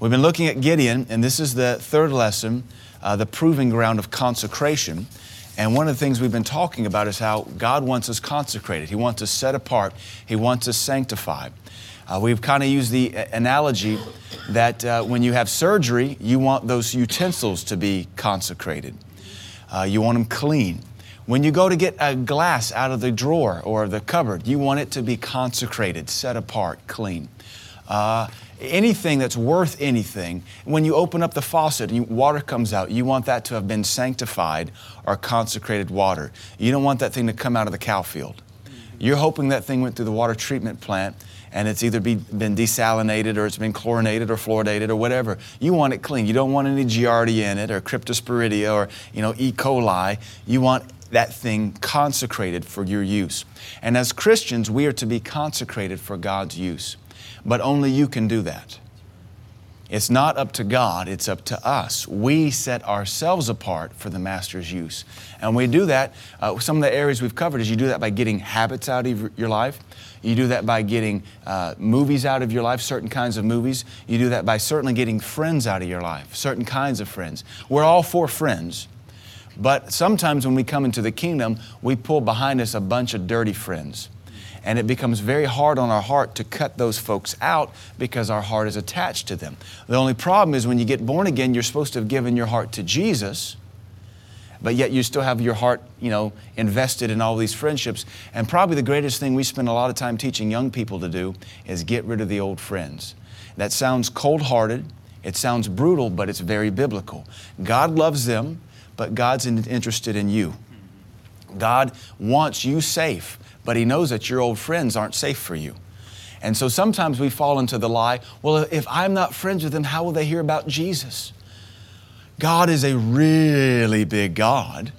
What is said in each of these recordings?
We've been looking at Gideon, and this is the third lesson, uh, the proving ground of consecration. And one of the things we've been talking about is how God wants us consecrated. He wants us set apart. He wants us sanctified. Uh, we've kind of used the analogy that uh, when you have surgery, you want those utensils to be consecrated. Uh, you want them clean. When you go to get a glass out of the drawer or the cupboard, you want it to be consecrated, set apart, clean. Anything that's worth anything, when you open up the faucet and water comes out, you want that to have been sanctified or consecrated water. You don't want that thing to come out of the cow field. You're hoping that thing went through the water treatment plant and it's either be, been desalinated or it's been chlorinated or fluoridated or whatever. You want it clean. You don't want any Giardia in it or Cryptosporidia or you know E. coli. You want that thing consecrated for your use. And as Christians, we are to be consecrated for God's use. But only you can do that. It's not up to God, it's up to us. We set ourselves apart for the Master's use. And we do that, uh, some of the areas we've covered is you do that by getting habits out of your life. You do that by getting uh, movies out of your life, certain kinds of movies. You do that by certainly getting friends out of your life, certain kinds of friends. We're all for friends. But sometimes when we come into the kingdom, we pull behind us a bunch of dirty friends and it becomes very hard on our heart to cut those folks out because our heart is attached to them. The only problem is when you get born again, you're supposed to have given your heart to Jesus, but yet you still have your heart, you know, invested in all these friendships. And probably the greatest thing we spend a lot of time teaching young people to do is get rid of the old friends. That sounds cold hearted, it sounds brutal, but it's very biblical. God loves them, but God's interested in you. God wants you safe but he knows that your old friends aren't safe for you. And so sometimes we fall into the lie well, if I'm not friends with them, how will they hear about Jesus? God is a really big God,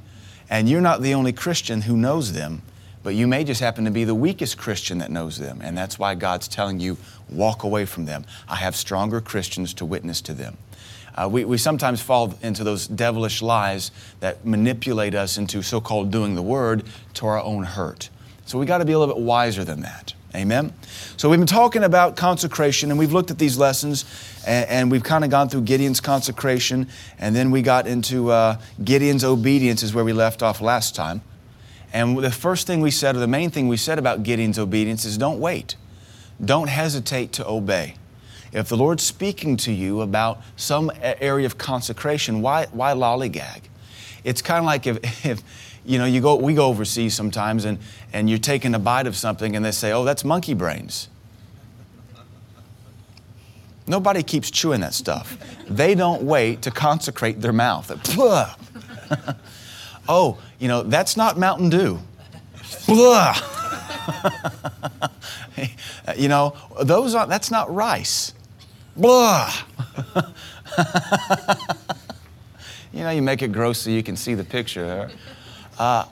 and you're not the only Christian who knows them, but you may just happen to be the weakest Christian that knows them. And that's why God's telling you, walk away from them. I have stronger Christians to witness to them. Uh, we, we sometimes fall into those devilish lies that manipulate us into so called doing the word to our own hurt. So we got to be a little bit wiser than that. Amen? So we've been talking about consecration and we've looked at these lessons and, and we've kind of gone through Gideon's consecration and then we got into uh, Gideon's obedience, is where we left off last time. And the first thing we said, or the main thing we said about Gideon's obedience, is don't wait. Don't hesitate to obey. If the Lord's speaking to you about some area of consecration, why, why lollygag? It's kind of like if, if you know, you go, we go overseas sometimes and, and you're taking a bite of something and they say, oh, that's monkey brains. Nobody keeps chewing that stuff. They don't wait to consecrate their mouth. oh, you know, that's not Mountain Dew. you know, those are, that's not rice. You know, you make it gross so you can see the picture. Uh,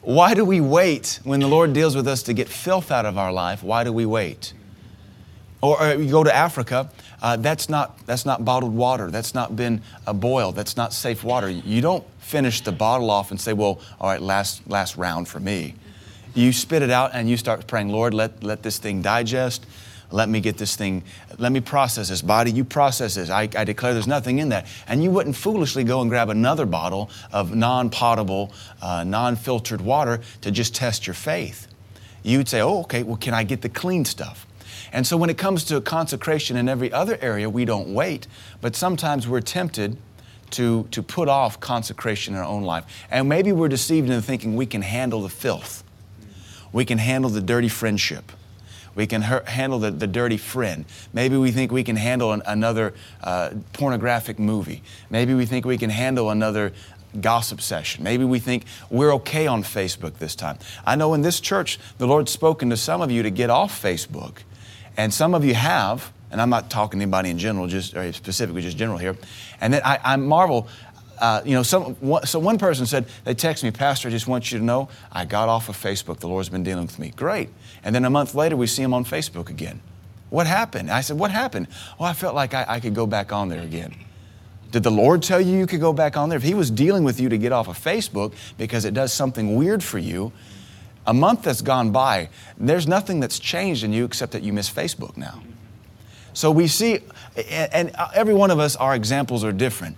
why do we wait when the Lord deals with us to get filth out of our life? Why do we wait? Or, or you go to Africa, uh, that's, not, that's not bottled water. That's not been uh, boiled. That's not safe water. You don't finish the bottle off and say, well, all right, last, last round for me. You spit it out and you start praying, Lord, let, let this thing digest. Let me get this thing, let me process this. Body, you process this. I, I declare there's nothing in that. And you wouldn't foolishly go and grab another bottle of non potable, uh, non filtered water to just test your faith. You'd say, oh, okay, well, can I get the clean stuff? And so when it comes to consecration in every other area, we don't wait, but sometimes we're tempted to, to put off consecration in our own life. And maybe we're deceived into thinking we can handle the filth, we can handle the dirty friendship. We can handle the, the dirty friend. Maybe we think we can handle an, another uh, pornographic movie. Maybe we think we can handle another gossip session. Maybe we think we're okay on Facebook this time. I know in this church, the Lord's spoken to some of you to get off Facebook, and some of you have. And I'm not talking to anybody in general, just or specifically, just general here. And then I, I marvel uh, you know, some, one, so one person said, they text me, Pastor, I just want you to know I got off of Facebook. The Lord's been dealing with me. Great. And then a month later, we see him on Facebook again. What happened? I said, What happened? Oh, I felt like I, I could go back on there again. Did the Lord tell you you could go back on there? If He was dealing with you to get off of Facebook because it does something weird for you, a month that's gone by, there's nothing that's changed in you except that you miss Facebook now. So we see, and every one of us, our examples are different,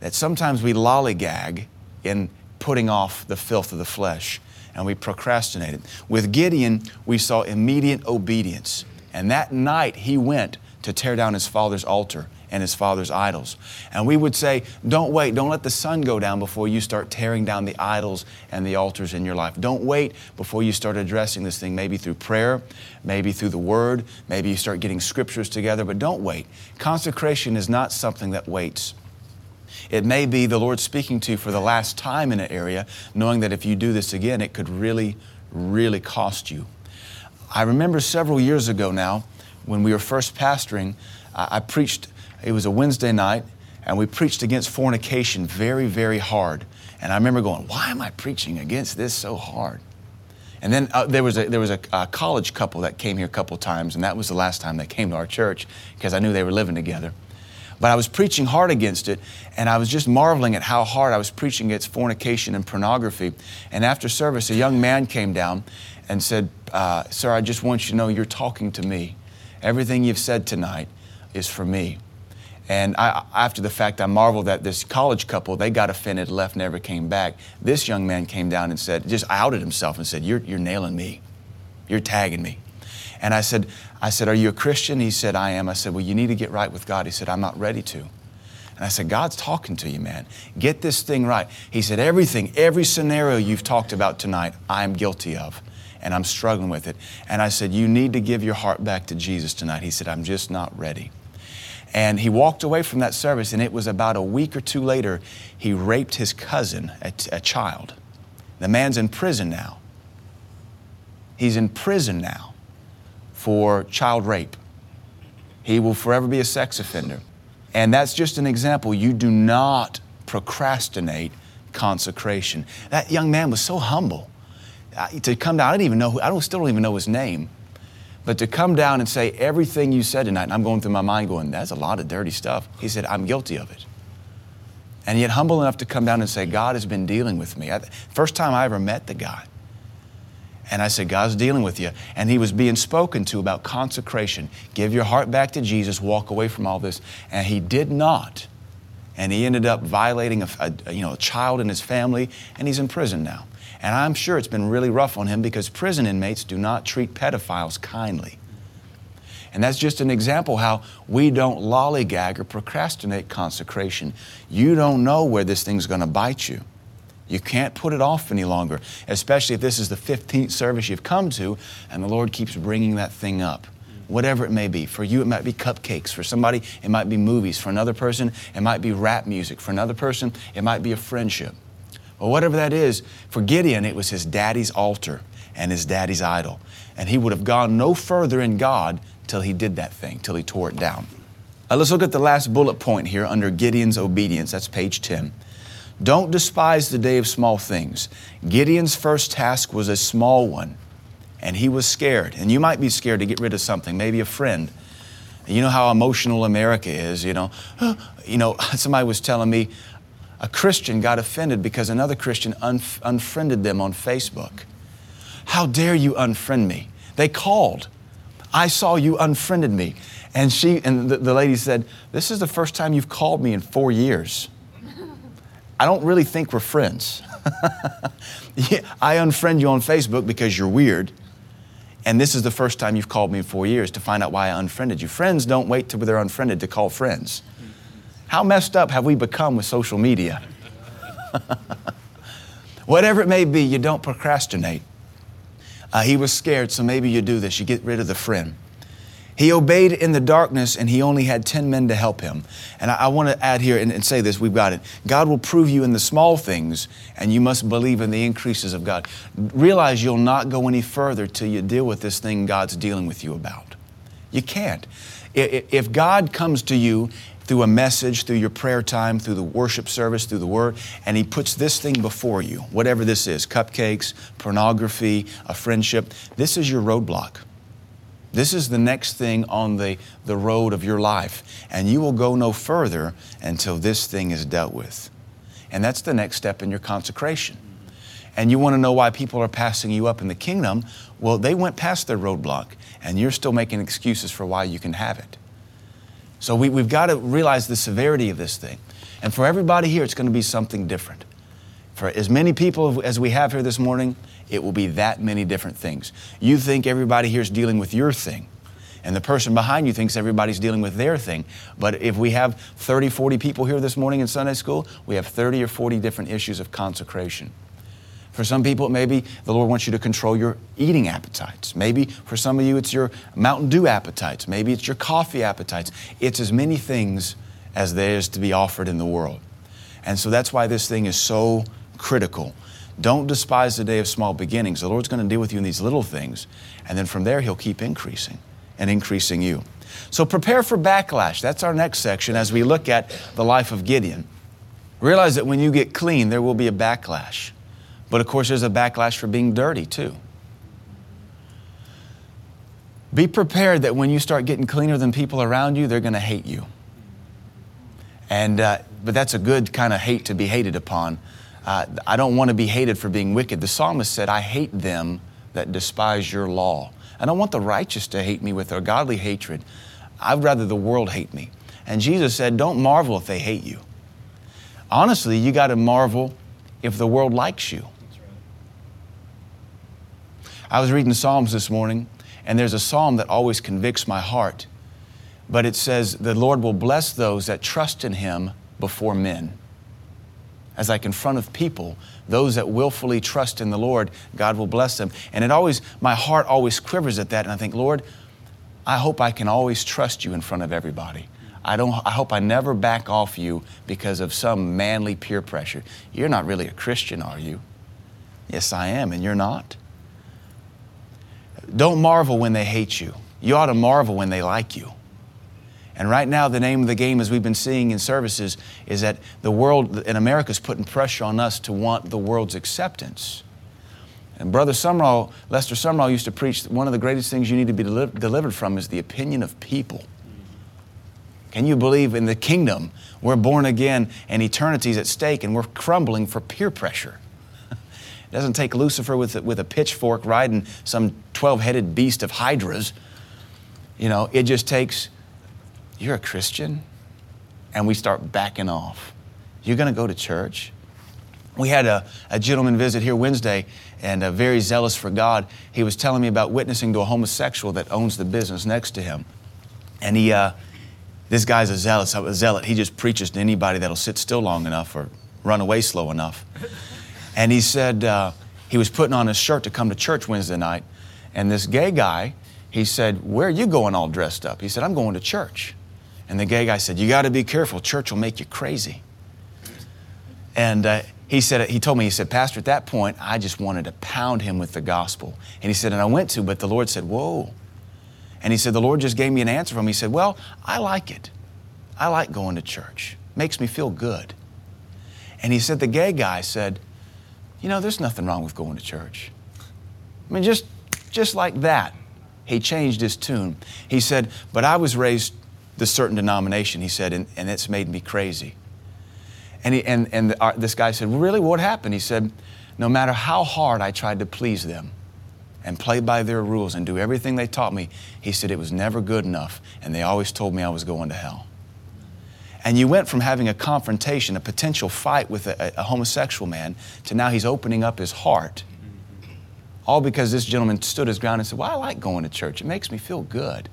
that sometimes we lollygag in putting off the filth of the flesh and we procrastinate it. With Gideon, we saw immediate obedience. And that night he went to tear down his father's altar and his father's idols. And we would say, don't wait, don't let the sun go down before you start tearing down the idols and the altars in your life. Don't wait before you start addressing this thing, maybe through prayer, maybe through the word, maybe you start getting scriptures together, but don't wait. Consecration is not something that waits. It may be the Lord speaking to you for the last time in an area, knowing that if you do this again, it could really, really cost you. I remember several years ago now, when we were first pastoring, I preached it was a Wednesday night, and we preached against fornication very, very hard. And I remember going, why am I preaching against this so hard? And then uh, there was, a, there was a, a, college couple that came here a couple times, and that was the last time they came to our church because I knew they were living together. But I was preaching hard against it, and I was just marveling at how hard I was preaching against fornication and pornography. And after service, a young man came down and said, uh, Sir, I just want you to know you're talking to me. Everything you've said tonight is for me. And I, after the fact, I marveled that this college couple, they got offended, left, never came back. This young man came down and said, just outed himself and said, You're, you're nailing me. You're tagging me. And I said, I said, Are you a Christian? He said, I am. I said, Well, you need to get right with God. He said, I'm not ready to. And I said, God's talking to you, man. Get this thing right. He said, Everything, every scenario you've talked about tonight, I'm guilty of. And I'm struggling with it. And I said, You need to give your heart back to Jesus tonight. He said, I'm just not ready. And he walked away from that service, and it was about a week or two later, he raped his cousin, a, a child. The man's in prison now. He's in prison now for child rape. He will forever be a sex offender. And that's just an example. You do not procrastinate consecration. That young man was so humble. Uh, to come down, I didn't even know, who, I don't, still don't even know his name. But to come down and say everything you said tonight, and I'm going through my mind going, that's a lot of dirty stuff. He said, I'm guilty of it. And yet humble enough to come down and say, God has been dealing with me. I, first time I ever met the guy. And I said, God's dealing with you. And he was being spoken to about consecration. Give your heart back to Jesus, walk away from all this. And he did not. And he ended up violating a, a you know, a child in his family, and he's in prison now. And I'm sure it's been really rough on him because prison inmates do not treat pedophiles kindly. And that's just an example how we don't lollygag or procrastinate consecration. You don't know where this thing's going to bite you. You can't put it off any longer, especially if this is the 15th service you've come to and the Lord keeps bringing that thing up. Whatever it may be. For you, it might be cupcakes. For somebody, it might be movies. For another person, it might be rap music. For another person, it might be a friendship or whatever that is. For Gideon, it was his daddy's altar and his daddy's idol. And he would have gone no further in God till he did that thing, till he tore it down. Now let's look at the last bullet point here under Gideon's obedience. That's page 10. Don't despise the day of small things. Gideon's first task was a small one, and he was scared. And you might be scared to get rid of something, maybe a friend. You know how emotional America is, you know. You know, somebody was telling me a Christian got offended because another Christian unfriended them on Facebook. How dare you unfriend me? They called. I saw you unfriended me. And she and the, the lady said, This is the first time you've called me in four years. I don't really think we're friends. yeah, I unfriend you on Facebook because you're weird. And this is the first time you've called me in four years to find out why I unfriended you. Friends don't wait till they're unfriended to call friends. How messed up have we become with social media? Whatever it may be, you don't procrastinate. Uh, he was scared, so maybe you do this. You get rid of the friend. He obeyed in the darkness, and he only had 10 men to help him. And I, I want to add here and, and say this we've got it. God will prove you in the small things, and you must believe in the increases of God. Realize you'll not go any further till you deal with this thing God's dealing with you about. You can't. If God comes to you through a message, through your prayer time, through the worship service, through the word, and He puts this thing before you, whatever this is cupcakes, pornography, a friendship. This is your roadblock. This is the next thing on the, the road of your life. And you will go no further until this thing is dealt with. And that's the next step in your consecration. and you want to know why people are passing you up in the kingdom, well, they went past their roadblock, and you're still making excuses for why you can have it. So we, we've got to realize the severity of this thing. And for everybody here, it's going to be something different. For as many people as we have here this morning, it will be that many different things. You think everybody here is dealing with your thing, and the person behind you thinks everybody's dealing with their thing. But if we have 30, 40 people here this morning in Sunday school, we have 30 or 40 different issues of consecration. For some people, maybe the Lord wants you to control your eating appetites. Maybe for some of you, it's your Mountain Dew appetites. Maybe it's your coffee appetites. It's as many things as there is to be offered in the world. And so that's why this thing is so critical. Don't despise the day of small beginnings. The Lord's going to deal with you in these little things, and then from there, He'll keep increasing and increasing you. So prepare for backlash. That's our next section as we look at the life of Gideon. Realize that when you get clean, there will be a backlash. But of course, there's a backlash for being dirty too. Be prepared that when you start getting cleaner than people around you, they're going to hate you. And, uh, but that's a good kind of hate to be hated upon. Uh, I don't want to be hated for being wicked. The psalmist said, I hate them that despise your law. I don't want the righteous to hate me with their godly hatred. I'd rather the world hate me. And Jesus said, Don't marvel if they hate you. Honestly, you got to marvel if the world likes you. I was reading Psalms this morning, and there's a psalm that always convicts my heart. But it says, The Lord will bless those that trust in Him before men. As I confront of people, those that willfully trust in the Lord, God will bless them. And it always, my heart always quivers at that, and I think, Lord, I hope I can always trust you in front of everybody. I, don't, I hope I never back off you because of some manly peer pressure. You're not really a Christian, are you? Yes, I am, and you're not. Don't marvel when they hate you. You ought to marvel when they like you. And right now, the name of the game, as we've been seeing in services, is that the world in America is putting pressure on us to want the world's acceptance. And Brother Sumrall, Lester Sumrall used to preach that one of the greatest things you need to be deli- delivered from is the opinion of people. Can you believe in the kingdom? We're born again and eternity's at stake and we're crumbling for peer pressure. It doesn't take Lucifer with, with a pitchfork riding some 12 headed beast of hydras. You know, it just takes, you're a Christian? And we start backing off. You're going to go to church? We had a, a gentleman visit here Wednesday and uh, very zealous for God. He was telling me about witnessing to a homosexual that owns the business next to him. And he, uh, this guy's a zealot, a zealot. He just preaches to anybody that'll sit still long enough or run away slow enough. And he said uh, he was putting on his shirt to come to church Wednesday night. And this gay guy, he said, Where are you going all dressed up? He said, I'm going to church. And the gay guy said, You got to be careful. Church will make you crazy. And uh, he said, he told me, he said, Pastor, at that point, I just wanted to pound him with the gospel. And he said, and I went to, but the Lord said, Whoa. And he said, The Lord just gave me an answer from him. He said, Well, I like it. I like going to church. Makes me feel good. And he said, The gay guy said, you know, there's nothing wrong with going to church. I mean, just, just like that, he changed his tune. He said, But I was raised this certain denomination, he said, and, and it's made me crazy. And, he, and, and the, uh, this guy said, Really, what happened? He said, No matter how hard I tried to please them and play by their rules and do everything they taught me, he said, It was never good enough, and they always told me I was going to hell. And you went from having a confrontation, a potential fight with a, a, homosexual man, to now he's opening up his heart. All because this gentleman stood his ground and said, Well, I like going to church. It makes me feel good.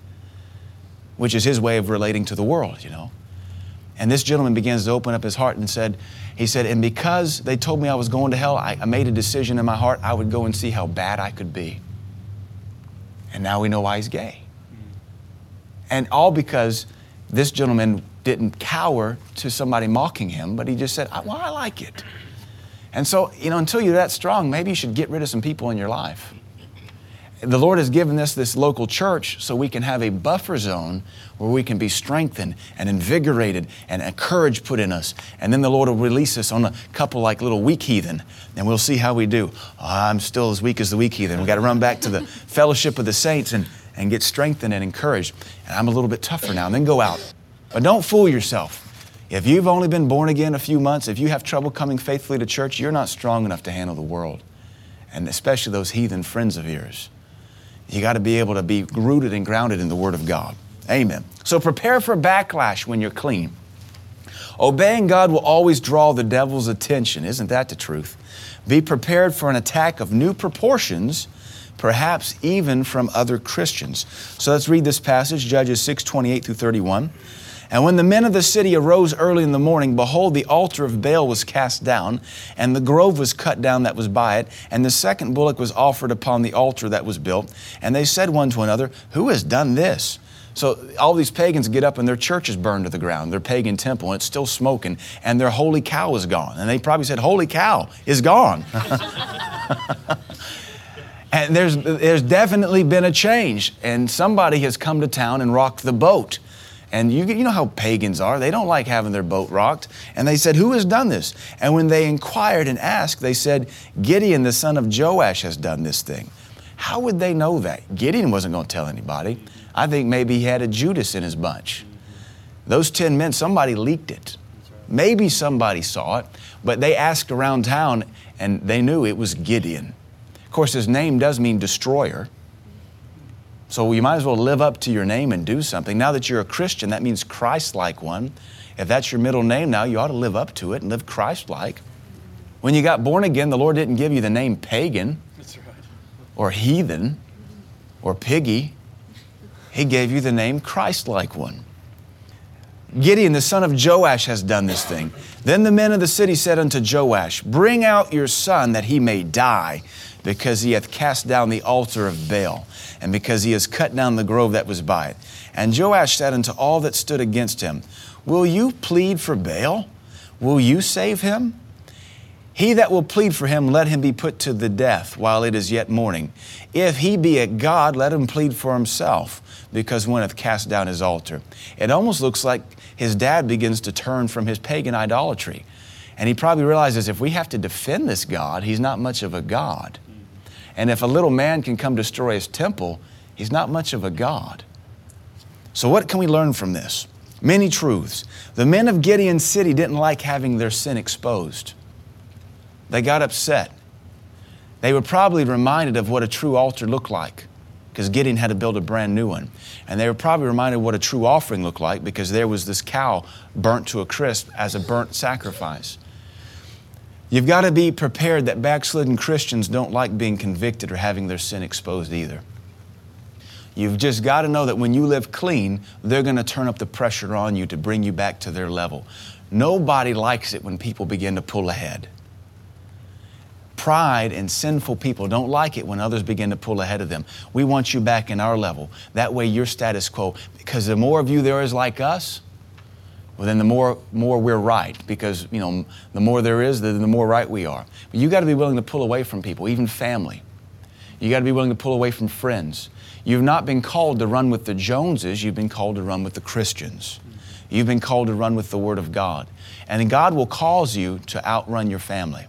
Which is his way of relating to the world, you know. And this gentleman begins to open up his heart and said, He said, And because they told me I was going to hell, I, I made a decision in my heart I would go and see how bad I could be. And now we know why he's gay. And all because this gentleman didn't cower to somebody mocking him, but he just said, Well, I like it. And so, you know, until you're that strong, maybe you should get rid of some people in your life. The Lord has given us this local church so we can have a buffer zone where we can be strengthened and invigorated and courage put in us. And then the Lord will release us on a couple like little weak heathen, and we'll see how we do. Oh, I'm still as weak as the weak heathen. We've got to run back to the fellowship of the saints and, and get strengthened and encouraged. And I'm a little bit tougher now. And then go out but don't fool yourself. If you've only been born again a few months, if you have trouble coming faithfully to church, you're not strong enough to handle the world, and especially those heathen friends of yours. You got to be able to be rooted and grounded in the Word of God. Amen. So prepare for backlash when you're clean. Obeying God will always draw the devil's attention. Isn't that the truth? Be prepared for an attack of new proportions, perhaps even from other Christians. So let's read this passage, Judges 6 28 through 31. And when the men of the city arose early in the morning, behold, the altar of Baal was cast down, and the grove was cut down that was by it, and the second bullock was offered upon the altar that was built. And they said one to another, Who has done this? So all these pagans get up and their church is burned to the ground, their pagan temple, and it's still smoking, and their holy cow is gone. And they probably said, Holy cow is gone. and there's, there's definitely been a change, and somebody has come to town and rocked the boat. And you, you know how pagans are. They don't like having their boat rocked. And they said, Who has done this? And when they inquired and asked, they said, Gideon, the son of Joash, has done this thing. How would they know that? Gideon wasn't going to tell anybody. I think maybe he had a Judas in his bunch. Those 10 men, somebody leaked it. Maybe somebody saw it, but they asked around town and they knew it was Gideon. Of course, his name does mean destroyer. So you might as well live up to your name and do something. Now that you're a Christian, that means Christ like one. If that's your middle name now, you ought to live up to it and live Christ like. When you got born again, the Lord didn't give you the name pagan right. or heathen or piggy. He gave you the name Christ like one. Gideon, the son of Joash, has done this thing. Then the men of the city said unto Joash, Bring out your son that he may die, because he hath cast down the altar of Baal and because he has cut down the grove that was by it. And Joash said unto all that stood against him, Will you plead for Baal? Will you save him? He that will plead for him, let him be put to the death while it is yet morning. If he be a God, let him plead for himself, because one hath cast down his altar. It almost looks like his dad begins to turn from his pagan idolatry. And he probably realizes if we have to defend this God, he's not much of a God. And if a little man can come destroy his temple, he's not much of a God. So, what can we learn from this? Many truths. The men of Gideon's city didn't like having their sin exposed, they got upset. They were probably reminded of what a true altar looked like because Gideon had to build a brand new one. And they were probably reminded what a true offering looked like because there was this cow burnt to a crisp as a burnt sacrifice. You've got to be prepared that backslidden Christians don't like being convicted or having their sin exposed either. You've just got to know that when you live clean, they're going to turn up the pressure on you to bring you back to their level. Nobody likes it when people begin to pull ahead. Pride and sinful people don't like it when others begin to pull ahead of them. We want you back in our level. That way, you're status quo. Because the more of you there is like us, well, then the more, more we're right because, you know, the more there is, the, the more right we are. But you got to be willing to pull away from people, even family. You got to be willing to pull away from friends. You've not been called to run with the Joneses, you've been called to run with the Christians. You've been called to run with the Word of God. And God will cause you to outrun your family.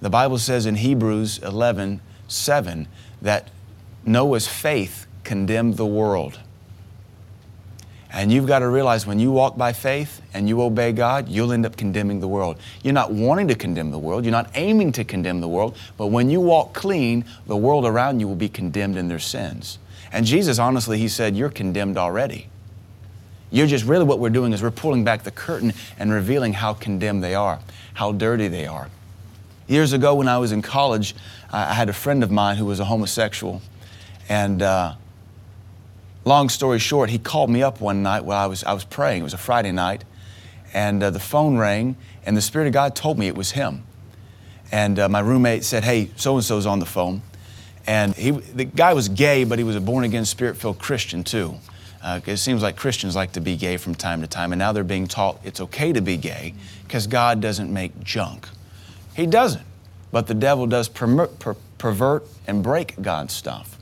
The Bible says in Hebrews 11 7 that Noah's faith condemned the world. And you've got to realize when you walk by faith and you obey God, you'll end up condemning the world. You're not wanting to condemn the world, you're not aiming to condemn the world, but when you walk clean, the world around you will be condemned in their sins. And Jesus, honestly, He said, You're condemned already. You're just really what we're doing is we're pulling back the curtain and revealing how condemned they are, how dirty they are. Years ago, when I was in college, I had a friend of mine who was a homosexual. And uh, long story short, he called me up one night while I was, I was praying. It was a Friday night. And uh, the phone rang, and the Spirit of God told me it was him. And uh, my roommate said, Hey, so and so's on the phone. And he, the guy was gay, but he was a born again, spirit filled Christian too. Uh, it seems like Christians like to be gay from time to time, and now they're being taught it's okay to be gay because God doesn't make junk. He doesn't. But the devil does per- per- pervert and break God's stuff.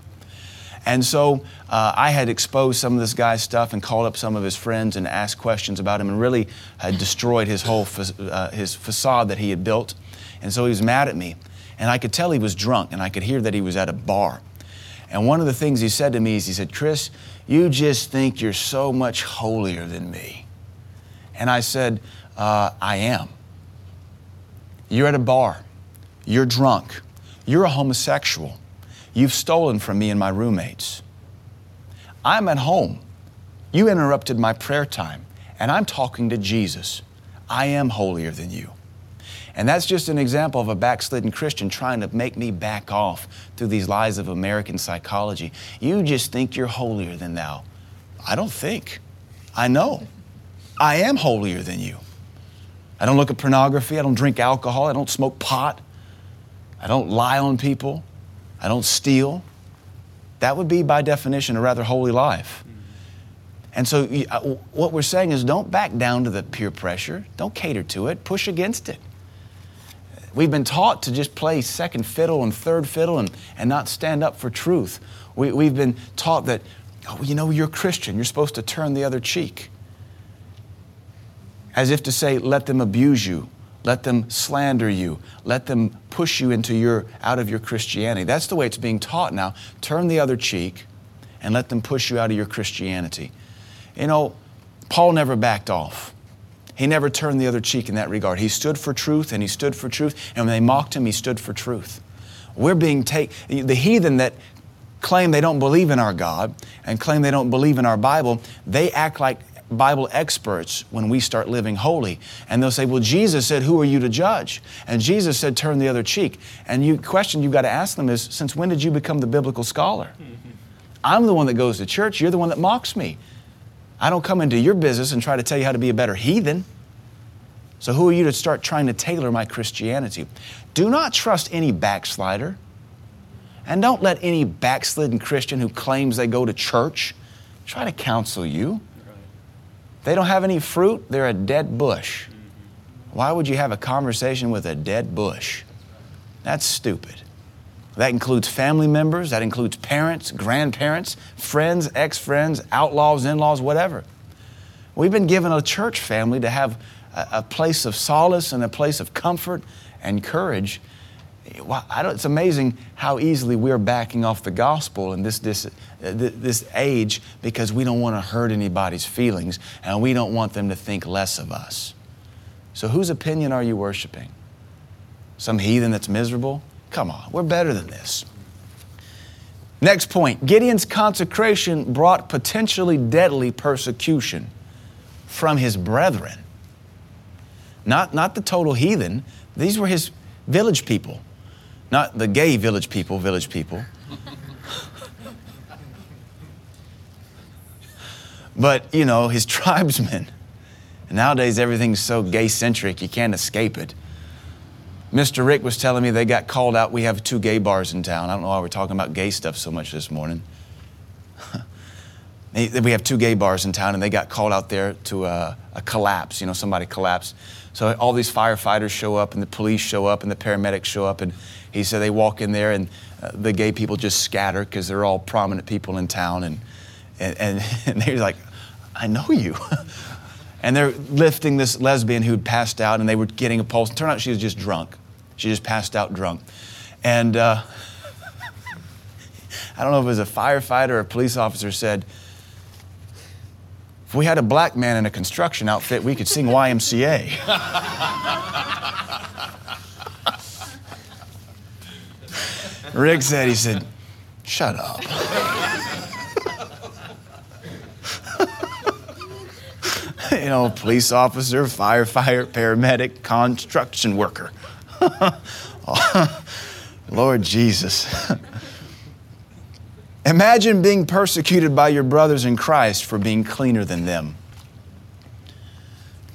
And so uh, I had exposed some of this guy's stuff and called up some of his friends and asked questions about him and really had destroyed his whole fa- uh, his facade that he had built. And so he was mad at me. And I could tell he was drunk and I could hear that he was at a bar. And one of the things he said to me is he said, Chris, you just think you're so much holier than me. And I said, uh, I am. You're at a bar. You're drunk. You're a homosexual. You've stolen from me and my roommates. I'm at home. You interrupted my prayer time, and I'm talking to Jesus. I am holier than you. And that's just an example of a backslidden Christian trying to make me back off through these lies of American psychology. You just think you're holier than thou. I don't think. I know. I am holier than you. I don't look at pornography. I don't drink alcohol. I don't smoke pot. I don't lie on people. I don't steal. That would be, by definition, a rather holy life. And so, uh, what we're saying is don't back down to the peer pressure, don't cater to it, push against it. We've been taught to just play second fiddle and third fiddle and, and not stand up for truth. We, we've been taught that, oh, you know, you're a Christian, you're supposed to turn the other cheek. As if to say, let them abuse you, let them slander you, let them push you into your, out of your Christianity. That's the way it's being taught now. Turn the other cheek and let them push you out of your Christianity. You know, Paul never backed off. He never turned the other cheek in that regard. He stood for truth and he stood for truth. And when they mocked him, he stood for truth. We're being taken, the heathen that claim they don't believe in our God and claim they don't believe in our Bible, they act like Bible experts when we start living holy. And they'll say, Well, Jesus said, Who are you to judge? And Jesus said, Turn the other cheek. And you question you've got to ask them is, Since when did you become the biblical scholar? I'm the one that goes to church, you're the one that mocks me. I don't come into your business and try to tell you how to be a better heathen. So, who are you to start trying to tailor my Christianity? Do not trust any backslider. And don't let any backslidden Christian who claims they go to church try to counsel you. They don't have any fruit, they're a dead bush. Why would you have a conversation with a dead bush? That's stupid. That includes family members, that includes parents, grandparents, friends, ex friends, outlaws, in laws, whatever. We've been given a church family to have a, a, place of solace and a place of comfort and courage. It's amazing how easily we're backing off the gospel in this, this, uh, this age because we don't want to hurt anybody's feelings and we don't want them to think less of us. So, whose opinion are you worshiping? Some heathen that's miserable? Come on, we're better than this. Next point Gideon's consecration brought potentially deadly persecution from his brethren. Not, not the total heathen, these were his village people, not the gay village people, village people. but, you know, his tribesmen. Nowadays, everything's so gay centric, you can't escape it. Mr. Rick was telling me they got called out. We have two gay bars in town. I don't know why we're talking about gay stuff so much this morning. we have two gay bars in town, and they got called out there to a, a collapse. You know, somebody collapsed. So all these firefighters show up, and the police show up, and the paramedics show up, and he said they walk in there, and uh, the gay people just scatter because they're all prominent people in town, and and, and, and they're like, "I know you." and they're lifting this lesbian who'd passed out and they were getting a pulse. Turned out she was just drunk. She just passed out drunk. And uh, I don't know if it was a firefighter or a police officer said, we had a black man in a construction outfit, we could sing YMCA. Rick said, he said, shut up. you know, police officer, firefighter, paramedic, construction worker. Lord Jesus. Imagine being persecuted by your brothers in Christ for being cleaner than them.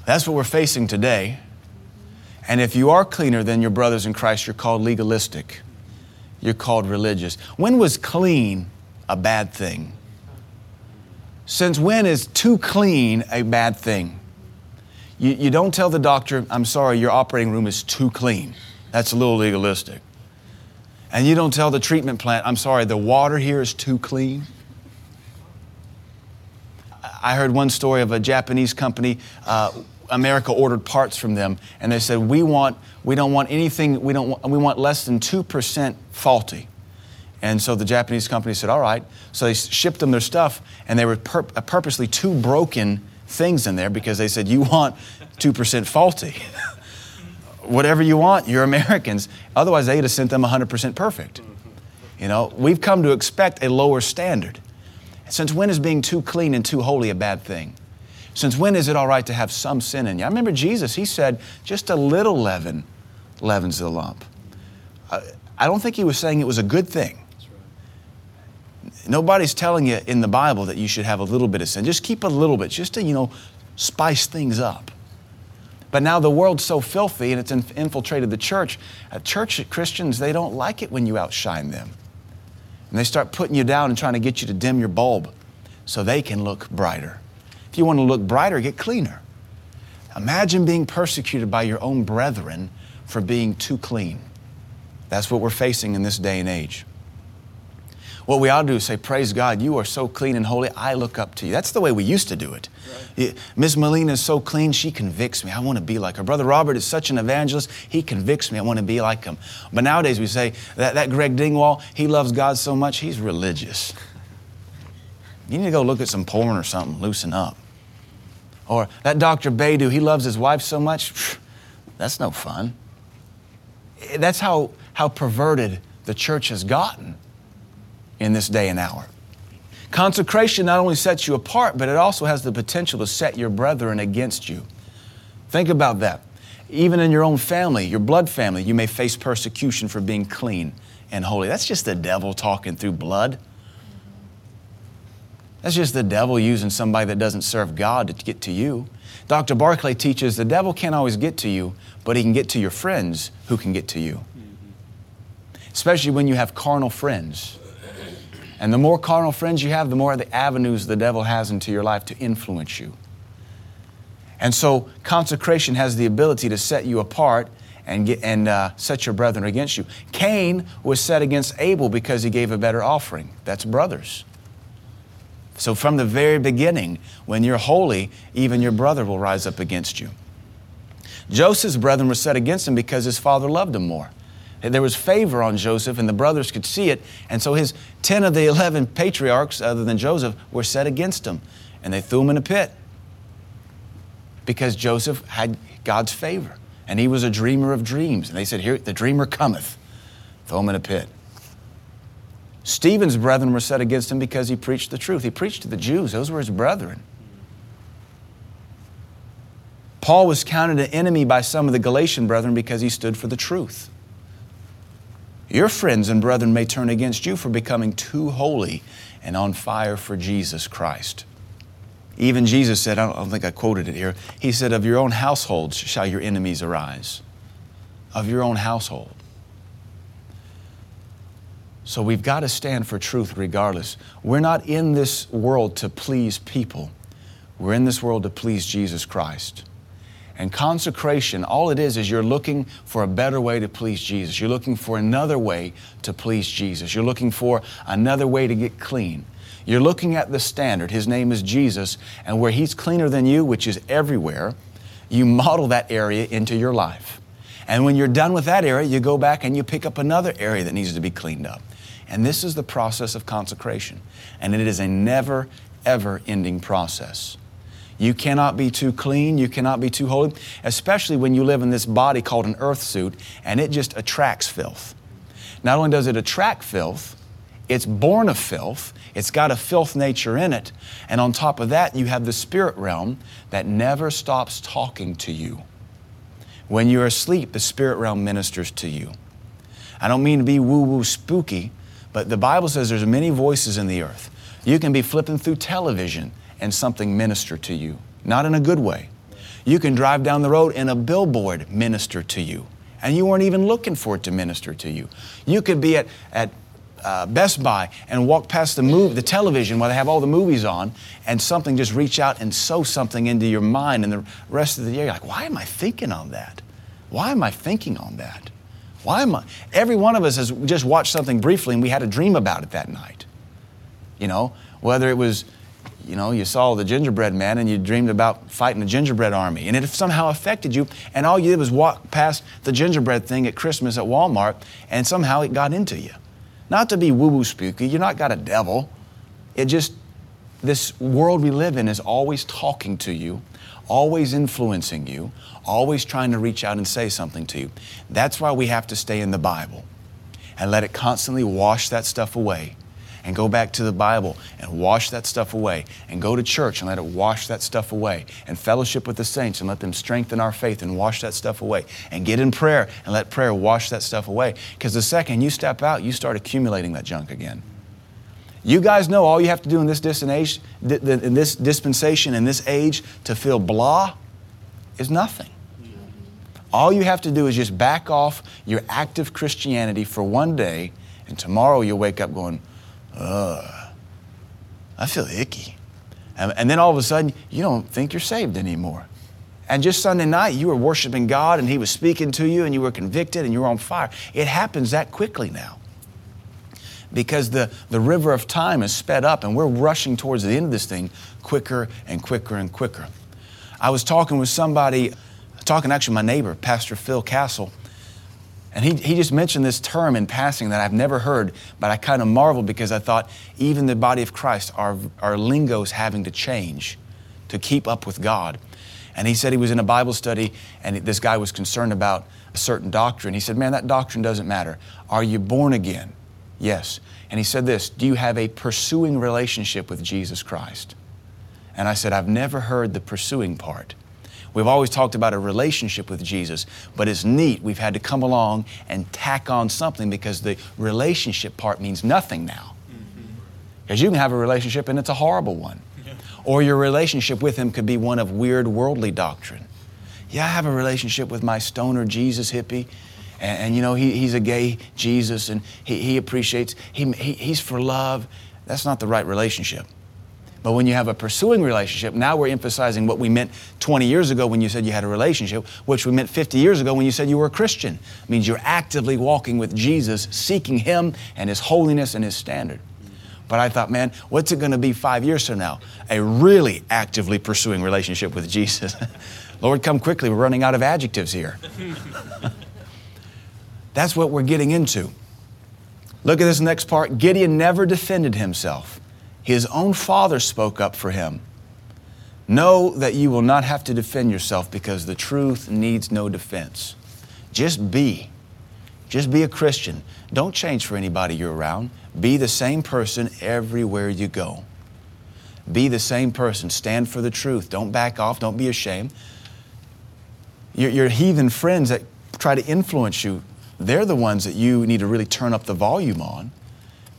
That's what we're facing today. And if you are cleaner than your brothers in Christ, you're called legalistic. You're called religious. When was clean a bad thing? Since when is too clean a bad thing? You, you don't tell the doctor, I'm sorry, your operating room is too clean. That's a little legalistic. And you don't tell the treatment plant, I'm sorry, the water here is too clean. I heard one story of a Japanese company. Uh, America ordered parts from them, and they said, "We want, we don't want anything. We don't, want, we want less than two percent faulty." And so the Japanese company said, "All right." So they shipped them their stuff, and they were pur- purposely too broken things in there because they said, You want 2% faulty. Whatever you want, you're Americans. Otherwise, they'd have sent them 100% perfect. You know, we've come to expect a lower standard. Since when is being too clean and too holy a bad thing? Since when is it all right to have some sin in you? I remember Jesus, he said, just a little leaven leavens the lump. Uh, I don't think he was saying it was a good thing. Nobody's telling you in the Bible that you should have a little bit of sin. Just keep a little bit, just to, you know, spice things up. But now the world's so filthy and it's infiltrated the church. Uh, church Christians, they don't like it when you outshine them. And they start putting you down and trying to get you to dim your bulb so they can look brighter. If you want to look brighter, get cleaner. Imagine being persecuted by your own brethren for being too clean. That's what we're facing in this day and age. What we ought to do is say, Praise God, you are so clean and holy. I look up to you. That's the way we used to do it. Right. Miss Melina is so clean, she convicts me. I want to be like her. Brother Robert is such an evangelist, he convicts me. I want to be like him. But nowadays we say, that, that Greg Dingwall, he loves God so much, he's religious. You need to go look at some porn or something, loosen up. Or that Dr. Badu, he loves his wife so much, that's no fun. Eh, that's how, how perverted the church has gotten in this day and hour. Consecration not only sets you apart, but it also has the potential to set your brethren against you. Think about that. Even in your own family, your blood family, you may face persecution for being clean and holy. That's just the devil talking through blood. That's just the devil using somebody that doesn't serve God to get to you. Dr. Barclay teaches the devil can't always get to you, but he can get to your friends who can get to you. Mm-hmm. Especially when you have carnal friends. And the more carnal friends you have, the more the avenues the devil has into your life to influence you. And so consecration has the ability to set you apart and, get, and uh, set your brethren against you. Cain was set against Abel because he gave a better offering. That's brothers. So from the very beginning, when you're holy, even your brother will rise up against you. Joseph's brethren were set against him because his father loved him more. There was favor on Joseph, and the brothers could see it. And so his 10 of the 11 patriarchs, other than Joseph, were set against him. And they threw him in a pit because Joseph had God's favor. And he was a dreamer of dreams. And they said, Here, the dreamer cometh. Throw him in a pit. Stephen's brethren were set against him because he preached the truth. He preached to the Jews, those were his brethren. Paul was counted an enemy by some of the Galatian brethren because he stood for the truth. Your friends and brethren may turn against you for becoming too holy and on fire for Jesus Christ. Even Jesus said, I don't, think I quoted it here, He said, Of your own households shall your enemies arise. Of your own household. So we've got to stand for truth regardless. We're not in this world to please people, we're in this world to please Jesus Christ. And consecration, all it is, is you're looking for a better way to please Jesus. You're looking for another way to please Jesus. You're looking for another way to get clean. You're looking at the standard. His name is Jesus. And where He's cleaner than you, which is everywhere, you model that area into your life. And when you're done with that area, you go back and you pick up another area that needs to be cleaned up. And this is the process of consecration. And it is a never, ever ending process. You cannot be too clean. You cannot be too holy, especially when you live in this body called an earth suit and it just attracts filth. Not only does it attract filth, it's born of filth. It's got a filth nature in it. And on top of that, you have the spirit realm that never stops talking to you. When you're asleep, the spirit realm ministers to you. I don't mean to be woo woo spooky, but the Bible says there's many voices in the earth. You can be flipping through television and something minister to you, not in a good way. You can drive down the road and a billboard minister to you, and you weren't even looking for it to minister to you. You could be at, at uh, Best Buy and walk past the, movie, the television where they have all the movies on, and something just reach out and sow something into your mind, and the rest of the year, you're like, why am I thinking on that? Why am I thinking on that? Why am I? Every one of us has just watched something briefly and we had a dream about it that night. You know, whether it was you know, you saw the gingerbread man and you dreamed about fighting the gingerbread army. And it somehow affected you. And all you did was walk past the gingerbread thing at Christmas at Walmart and somehow it got into you. Not to be woo woo spooky, you're not got a devil. It just this world we live in is always talking to you, always influencing you, always trying to reach out and say something to you. That's why we have to stay in the Bible and let it constantly wash that stuff away and go back to the Bible and wash that stuff away and go to church and let it wash that stuff away and fellowship with the saints and let them strengthen our faith and wash that stuff away and get in prayer and let prayer wash that stuff away. Because the second you step out you start accumulating that junk again. You guys know all you have to do in this dispensation in this dispensation in this age to feel blah is nothing. All you have to do is just back off your active Christianity for one day, and tomorrow you'll wake up going, ugh, I feel icky. And, and then all of a sudden, you don't think you're saved anymore. And just Sunday night, you were worshiping God and He was speaking to you and you were convicted and you were on fire. It happens that quickly now because the, the river of time is sped up and we're rushing towards the end of this thing quicker and quicker and quicker. I was talking with somebody, talking actually my neighbor, Pastor Phil Castle, and he, he just mentioned this term in passing that I've never heard, but I kind of marveled because I thought even the body of Christ, our, our lingo is having to change to keep up with God. And he said he was in a Bible study and this guy was concerned about a certain doctrine. He said, Man, that doctrine doesn't matter. Are you born again? Yes. And he said this Do you have a pursuing relationship with Jesus Christ? And I said, I've never heard the pursuing part. We've always talked about a relationship with Jesus, but it's neat. We've had to come along and tack on something because the relationship part means nothing now. Because mm-hmm. you can have a relationship and it's a horrible one. Yeah. Or your relationship with Him could be one of weird worldly doctrine. Yeah, I have a relationship with my stoner Jesus hippie. And, and you know, he, he's a gay Jesus and he, he appreciates, he, he, he's for love. That's not the right relationship. But when you have a pursuing relationship, now we're emphasizing what we meant 20 years ago when you said you had a relationship, which we meant 50 years ago when you said you were a Christian. It means you're actively walking with Jesus, seeking Him and His holiness and His standard. But I thought, man, what's it going to be five years from now? A really actively pursuing relationship with Jesus. Lord, come quickly. We're running out of adjectives here. That's what we're getting into. Look at this next part. Gideon never defended himself. His own father spoke up for him. Know that you will not have to defend yourself because the truth needs no defense. Just be. Just be a Christian. Don't change for anybody you're around. Be the same person everywhere you go. Be the same person. Stand for the truth. Don't back off. Don't be ashamed. Your, your heathen friends that try to influence you, they're the ones that you need to really turn up the volume on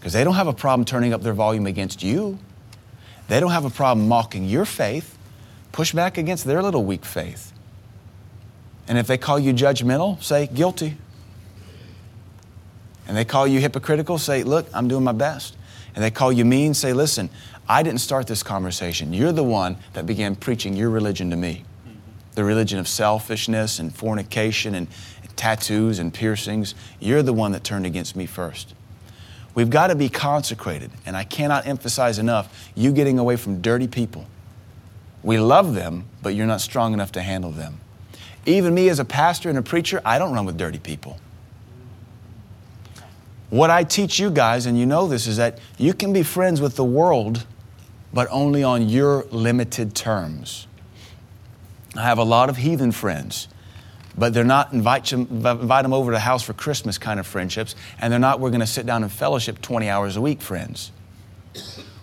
because they don't have a problem turning up their volume against you. They don't have a problem mocking your faith. Push back against their little weak faith. And if they call you judgmental, say guilty. And they call you hypocritical, say, look, I'm doing my best. And they call you mean, say, listen, I didn't start this conversation. You're the one that began preaching your religion to me. Mm-hmm. The religion of selfishness and fornication and tattoos and piercings. You're the one that turned against me first. We've got to be consecrated. And I cannot emphasize enough you getting away from dirty people. We love them, but you're not strong enough to handle them. Even me as a pastor and a preacher, I don't run with dirty people. What I teach you guys, and you know this, is that you can be friends with the world, but only on your limited terms. I have a lot of heathen friends but they're not invite them, invite them over to the house for Christmas kind of friendships, and they're not we're going to sit down and fellowship 20 hours a week friends.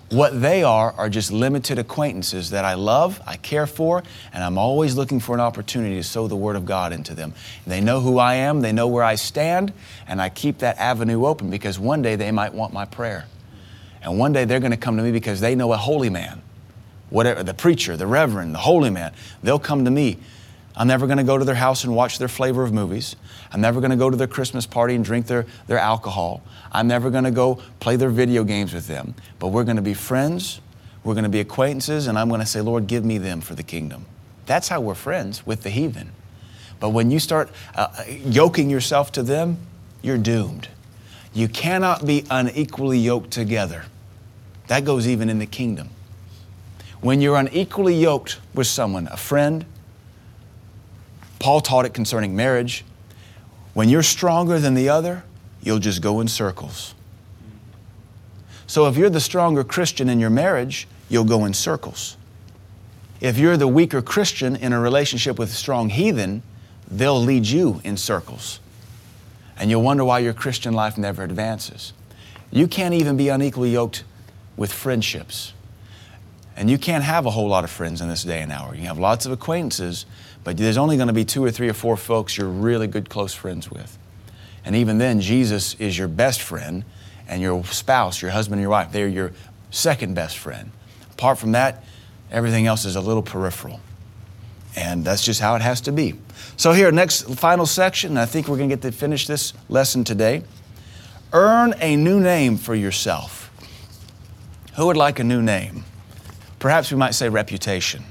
What they are are just limited acquaintances that I love, I care for, and I'm always looking for an opportunity to sow the Word of God into them. They know who I am, they know where I stand, and I keep that avenue open because one day they might want my prayer. And one day they're going to come to me because they know a holy man, whatever, the preacher, the reverend, the holy man. They'll come to me I'm never going to go to their house and watch their flavor of movies. I'm never going to go to their Christmas party and drink their, their alcohol. I'm never going to go play their video games with them. But we're going to be friends, we're going to be acquaintances, and I'm going to say, Lord, give me them for the kingdom. That's how we're friends with the heathen. But when you start uh, yoking yourself to them, you're doomed. You cannot be unequally yoked together. That goes even in the kingdom. When you're unequally yoked with someone, a friend, Paul taught it concerning marriage. When you're stronger than the other, you'll just go in circles. So if you're the stronger Christian in your marriage, you'll go in circles. If you're the weaker Christian in a relationship with a strong heathen, they'll lead you in circles. And you'll wonder why your Christian life never advances. You can't even be unequally yoked with friendships. And you can't have a whole lot of friends in this day and hour. You have lots of acquaintances, but there's only going to be two or three or four folks you're really good, close friends with. And even then, Jesus is your best friend, and your spouse, your husband and your wife, they're your second best friend. Apart from that, everything else is a little peripheral. And that's just how it has to be. So, here, next final section, I think we're going to get to finish this lesson today. Earn a new name for yourself. Who would like a new name? Perhaps we might say reputation.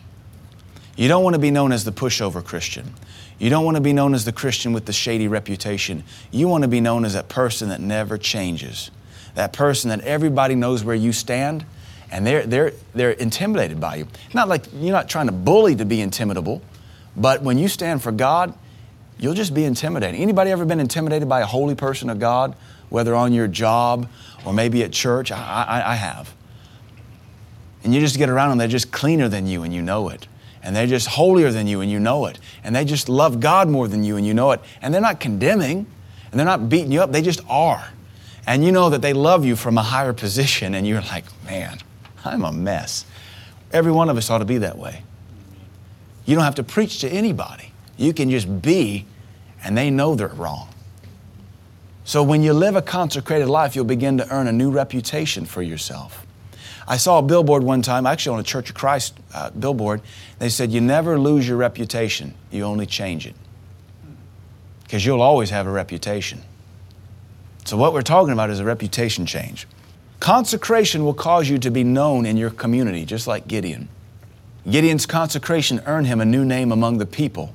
You don't want to be known as the pushover Christian. You don't want to be known as the Christian with the shady reputation. You want to be known as that person that never changes, that person that everybody knows where you stand and they're, they're, they're intimidated by you. Not like you're not trying to bully to be intimidable, but when you stand for God, you'll just be intimidating. Anybody ever been intimidated by a holy person of God, whether on your job or maybe at church? I, I, I have. And you just get around them, they're just cleaner than you and you know it. And they're just holier than you and you know it. And they just love God more than you and you know it. And they're not condemning and they're not beating you up, they just are. And you know that they love you from a higher position and you're like, man, I'm a mess. Every one of us ought to be that way. You don't have to preach to anybody. You can just be, and they know they're wrong. So when you live a consecrated life, you'll begin to earn a new reputation for yourself. I saw a billboard one time, actually on a Church of Christ uh, billboard. They said, You never lose your reputation, you only change it. Because you'll always have a reputation. So, what we're talking about is a reputation change. Consecration will cause you to be known in your community, just like Gideon. Gideon's consecration earned him a new name among the people.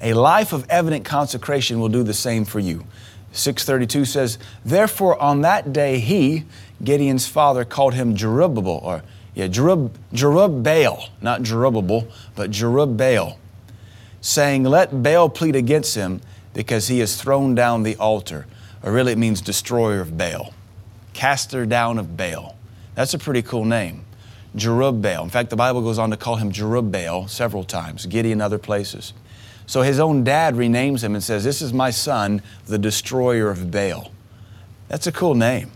A life of evident consecration will do the same for you. 632 says, Therefore, on that day, he, Gideon's father, called him Jerubbaal, or yeah, Jerub, Jerubbaal, not Jerubbaal, but Jerubbaal, saying, Let Baal plead against him because he has thrown down the altar. Or really, it means destroyer of Baal caster down of Baal. That's a pretty cool name. Jerubbaal. In fact, the Bible goes on to call him Jerubbaal several times, Gideon other places. So his own dad renames him and says, This is my son, the destroyer of Baal. That's a cool name.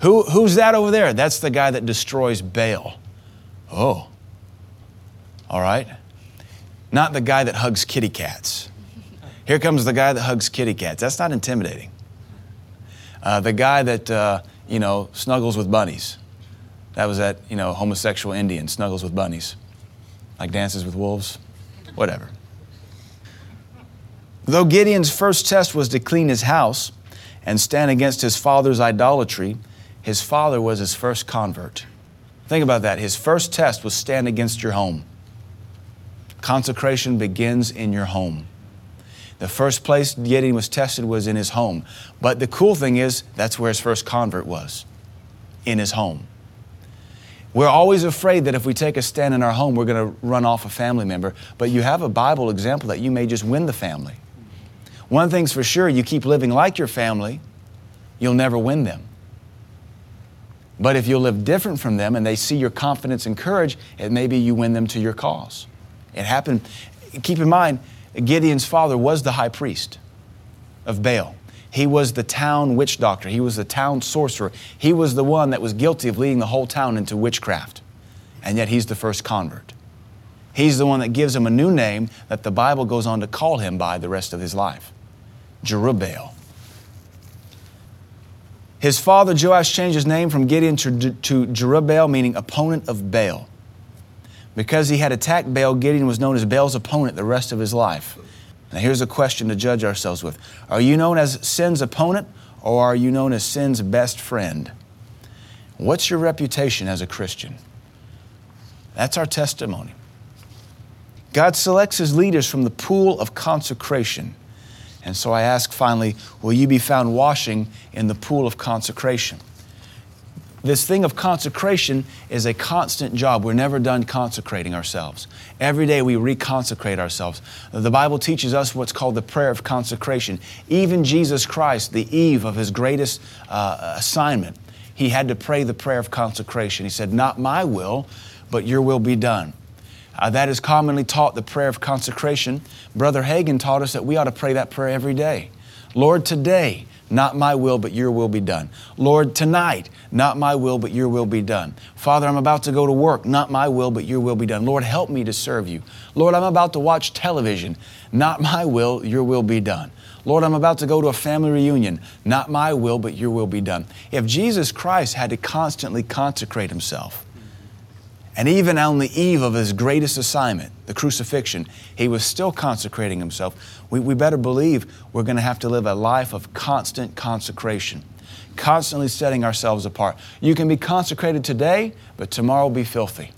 Who, who's that over there? That's the guy that destroys Baal. Oh, all right. Not the guy that hugs kitty cats. Here comes the guy that hugs kitty cats. That's not intimidating. Uh, the guy that, uh, you know, snuggles with bunnies. That was that, you know, homosexual Indian, snuggles with bunnies. Like dances with wolves, whatever. Though Gideon's first test was to clean his house and stand against his father's idolatry, his father was his first convert. Think about that. His first test was stand against your home. Consecration begins in your home. The first place Gideon was tested was in his home. But the cool thing is, that's where his first convert was in his home. We're always afraid that if we take a stand in our home, we're going to run off a family member. But you have a Bible example that you may just win the family. One thing's for sure you keep living like your family, you'll never win them. But if you'll live different from them and they see your confidence and courage, it may be you win them to your cause. It happened. Keep in mind, Gideon's father was the high priest of Baal. He was the town witch doctor. He was the town sorcerer. He was the one that was guilty of leading the whole town into witchcraft. And yet he's the first convert. He's the one that gives him a new name that the Bible goes on to call him by the rest of his life Jerubbaal. His father Joash changed his name from Gideon to, to Jerubbaal, meaning opponent of Baal. Because he had attacked Baal, Gideon was known as Baal's opponent the rest of his life. Now, here's a question to judge ourselves with Are you known as sin's opponent or are you known as sin's best friend? What's your reputation as a Christian? That's our testimony. God selects his leaders from the pool of consecration. And so I ask finally, will you be found washing in the pool of consecration? This thing of consecration is a constant job. We're never done consecrating ourselves. Every day we reconsecrate ourselves. The Bible teaches us what's called the prayer of consecration. Even Jesus Christ, the eve of his greatest uh, assignment, he had to pray the prayer of consecration. He said, Not my will, but your will be done. Uh, that is commonly taught the prayer of consecration. Brother Hagin taught us that we ought to pray that prayer every day. Lord, today, not my will, but your will be done. Lord, tonight, not my will, but your will be done. Father, I'm about to go to work, not my will, but your will be done. Lord, help me to serve you. Lord, I'm about to watch television, not my will, your will be done. Lord, I'm about to go to a family reunion. Not my will, but your will be done. If Jesus Christ had to constantly consecrate himself, and even on the eve of his greatest assignment, the crucifixion, he was still consecrating himself. We, we better believe we're going to have to live a life of constant consecration, constantly setting ourselves apart. You can be consecrated today, but tomorrow will be filthy.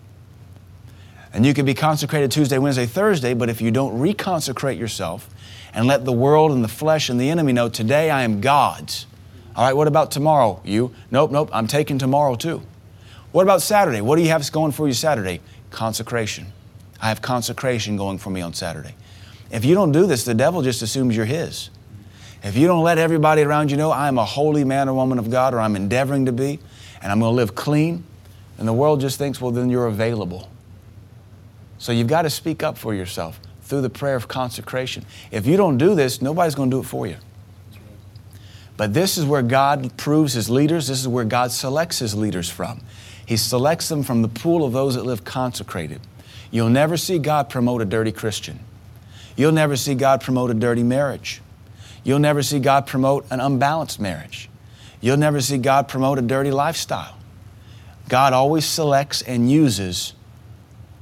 And you can be consecrated Tuesday, Wednesday, Thursday, but if you don't reconsecrate yourself, and let the world and the flesh and the enemy know today I am God's. All right, what about tomorrow? You? Nope, nope, I'm taking tomorrow too. What about Saturday? What do you have going for you Saturday? Consecration. I have consecration going for me on Saturday. If you don't do this, the devil just assumes you're his. If you don't let everybody around you know I'm a holy man or woman of God or I'm endeavoring to be and I'm going to live clean, and the world just thinks, well, then you're available. So you've got to speak up for yourself through the prayer of consecration. If you don't do this, nobody's going to do it for you. But this is where God proves his leaders. This is where God selects his leaders from. He selects them from the pool of those that live consecrated. You'll never see God promote a dirty Christian. You'll never see God promote a dirty marriage. You'll never see God promote an unbalanced marriage. You'll never see God promote a dirty lifestyle. God always selects and uses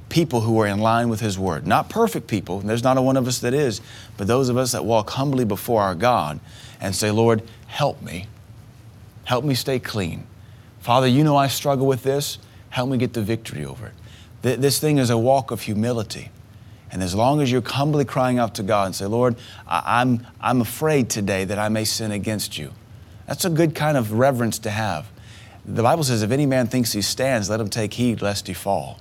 people who are in line with His Word. Not perfect people, there's not a one of us that is, but those of us that walk humbly before our God and say, Lord, help me. Help me stay clean. Father, you know I struggle with this. Help me get the victory over it. This thing is a walk of humility. And as long as you're humbly crying out to God and say, Lord, I'm, I'm afraid today that I may sin against you. That's a good kind of reverence to have. The Bible says, if any man thinks he stands, let him take heed lest he fall.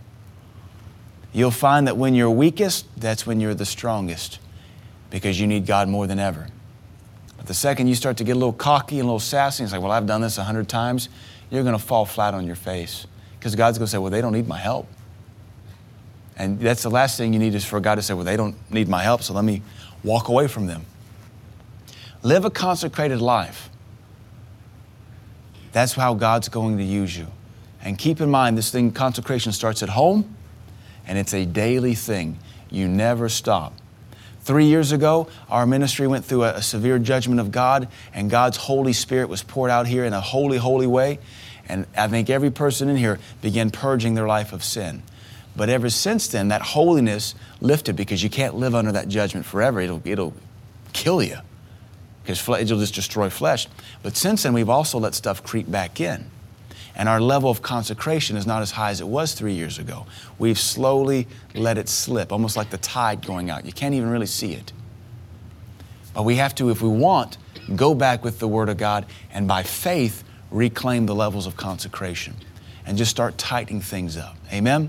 You'll find that when you're weakest, that's when you're the strongest because you need God more than ever. But the second you start to get a little cocky and a little sassy, it's like, well, I've done this a hundred times, you're going to fall flat on your face because God's going to say, well, they don't need my help. And that's the last thing you need is for God to say, well, they don't need my help, so let me walk away from them. Live a consecrated life. That's how God's going to use you. And keep in mind, this thing, consecration starts at home and it's a daily thing. You never stop. Three years ago, our ministry went through a, a, severe judgment of God, and God's Holy Spirit was poured out here in a holy, holy way. And I think every person in here began purging their life of sin. But ever since then, that holiness lifted because you can't live under that judgment forever. It'll, it'll kill you because it'll just destroy flesh. But since then, we've also let stuff creep back in and our level of consecration is not as high as it was three years ago. We've slowly let it slip, almost like the tide going out. You can't even really see it. But we have to, if we want, go back with the Word of God and by faith reclaim the levels of consecration and just start tightening things up. Amen?